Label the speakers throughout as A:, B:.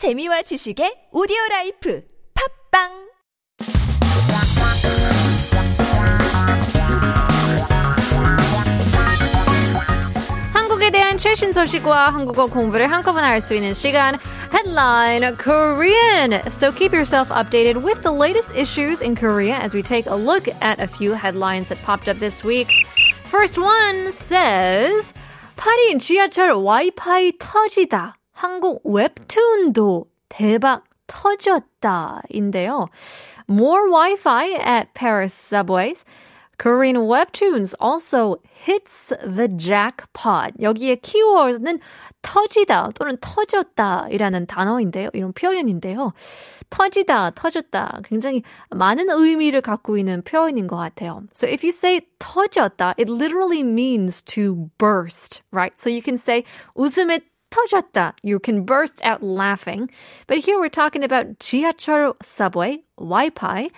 A: 재미와 지식의 오디오 라이프 팝빵
B: 한국에 대한 최신 소식과 한국어 공부를 한꺼번에 할 수 있는 시간 Headline Korean. So keep yourself updated with the latest issues in Korea as we take a look at a few headlines that popped up this week. First one says 파리 지하철 와이파이 터지다. 한국 웹툰도 대박 터졌다인데요. More Wi-Fi at Paris subways. Korean webtoons also hits the jackpot. 여기에 키워드는 터지다 또는 터졌다이라는 단어인데요. 이런 표현인데요. 터지다, 터졌다. 굉장히 많은 의미를 갖고 있는 표현인 것 같아요. So if you say 터졌다, it literally means to burst, right? So you can say 웃음에 터졌다. You can burst out laughing. But here we're talking about 지하철 subway, Wi-Fi,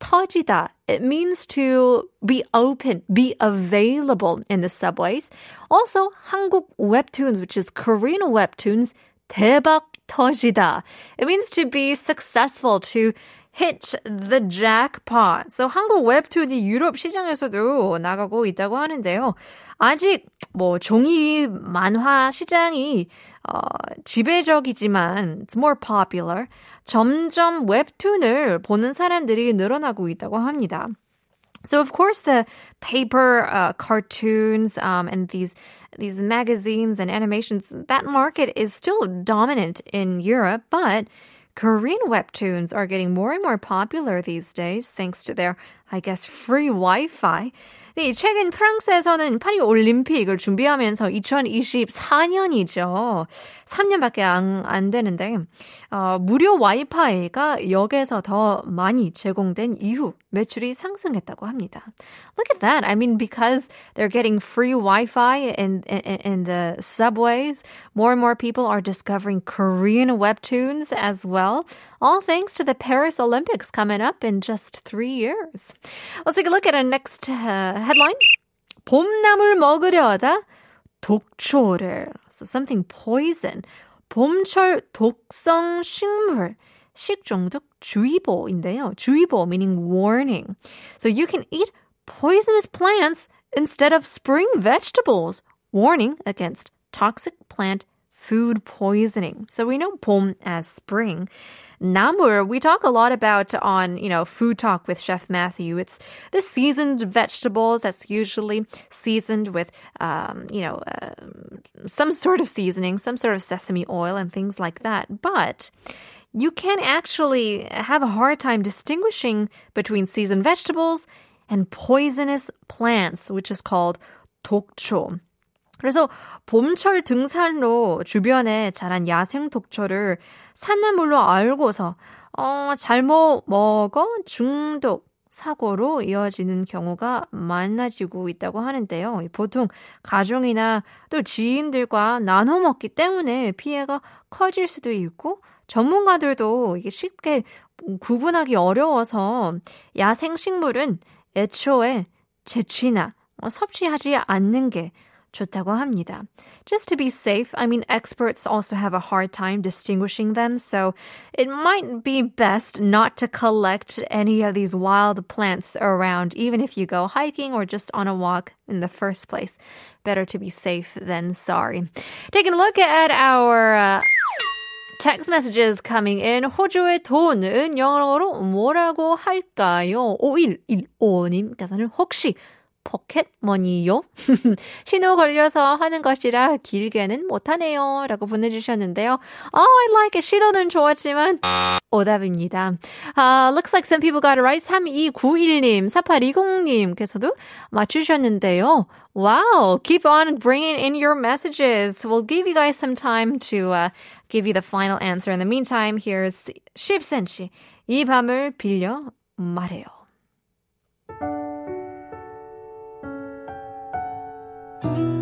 B: 터지다. It means to be open, be available in the subways. Also, 한국 webtoons, which is Korean webtoons, 대박 터지다. It means to be successful, to hit the jackpot. So 한국 웹툰이 유럽 시장에서도 나가고 있다고 하는데요. 아직 뭐 종이 만화 시장이 어, 지배적이지만 it's more popular. 점점 웹툰을 보는 사람들이 늘어나고 있다고 합니다. So of course the paper uh, cartoons um, and these these magazines and animations that market is still dominant in Europe, but Korean webtoons are getting more and more popular these days thanks to their I guess free Wi-Fi. 네, 최근 프랑스에서는 파리 올림픽을 준비하면서 2024년이죠. 3년밖에 안, 안 되는데, 어, 무료 와이파이가 역에서 더 많이 제공된 이후 매출이 상승했다고 합니다. Look at that. I mean, because they're getting free Wi-Fi in, in, in the subways, more and more people are discovering Korean webtoons as well. All thanks to the Paris Olympics coming up in just three years. Let's take a look at our next uh, headline. 봄나물 먹으려다 독초를. So something poison. 봄철 독성 식물. 식중독 주의보인데요. 주의보 meaning warning. So you can eat poisonous plants instead of spring vegetables. Warning against toxic plant food poisoning. So we know 봄 as spring. Namur, we talk a lot about on, you know, food talk with Chef Matthew. It's the seasoned vegetables that's usually seasoned with, um, you know, uh, some sort of seasoning, some sort of sesame oil and things like that. But you can actually have a hard time distinguishing between seasoned vegetables and poisonous plants, which is called 독초. 그래서 봄철 등산로 주변에 자란 야생 독초를 산나물로 알고서 어, 잘못 먹어 중독 사고로 이어지는 경우가 많아지고 있다고 하는데요. 보통 가족이나 또 지인들과 나눠 먹기 때문에 피해가 커질 수도 있고 전문가들도 이게 쉽게 구분하기 어려워서 야생 식물은 애초에 채취나 섭취하지 않는 게 좋다고 합니다. Just to be safe, I mean, experts also have a hard time distinguishing them, so it might be best not to collect any of these wild plants around, even if you go hiking or just on a walk in the first place. Better to be safe than sorry. Taking a look at our uh, text messages coming in. 호주의 돈은 영어로 뭐라고 할까요? 5115님께서는 혹시 포켓머니요? 신호 걸려서 하는 것이라 길게는 못하네요. 라고 보내주셨는데요. Oh, I like it. 시도는 좋았지만 오답입니다. Uh, looks like some people got it right. 3291님, 4820님께서도 맞추셨는데요. Wow, keep on bringing in your messages. We'll give you guys some time to uh, give you the final answer. In the meantime, here's 10cm. 이 밤을 빌려 말해요. Thank you.